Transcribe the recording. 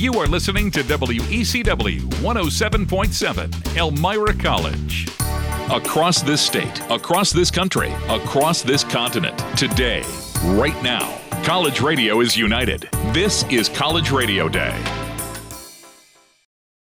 You are listening to WECW 107.7 Elmira College. Across this state, across this country, across this continent, today, right now, college radio is united. This is College Radio Day.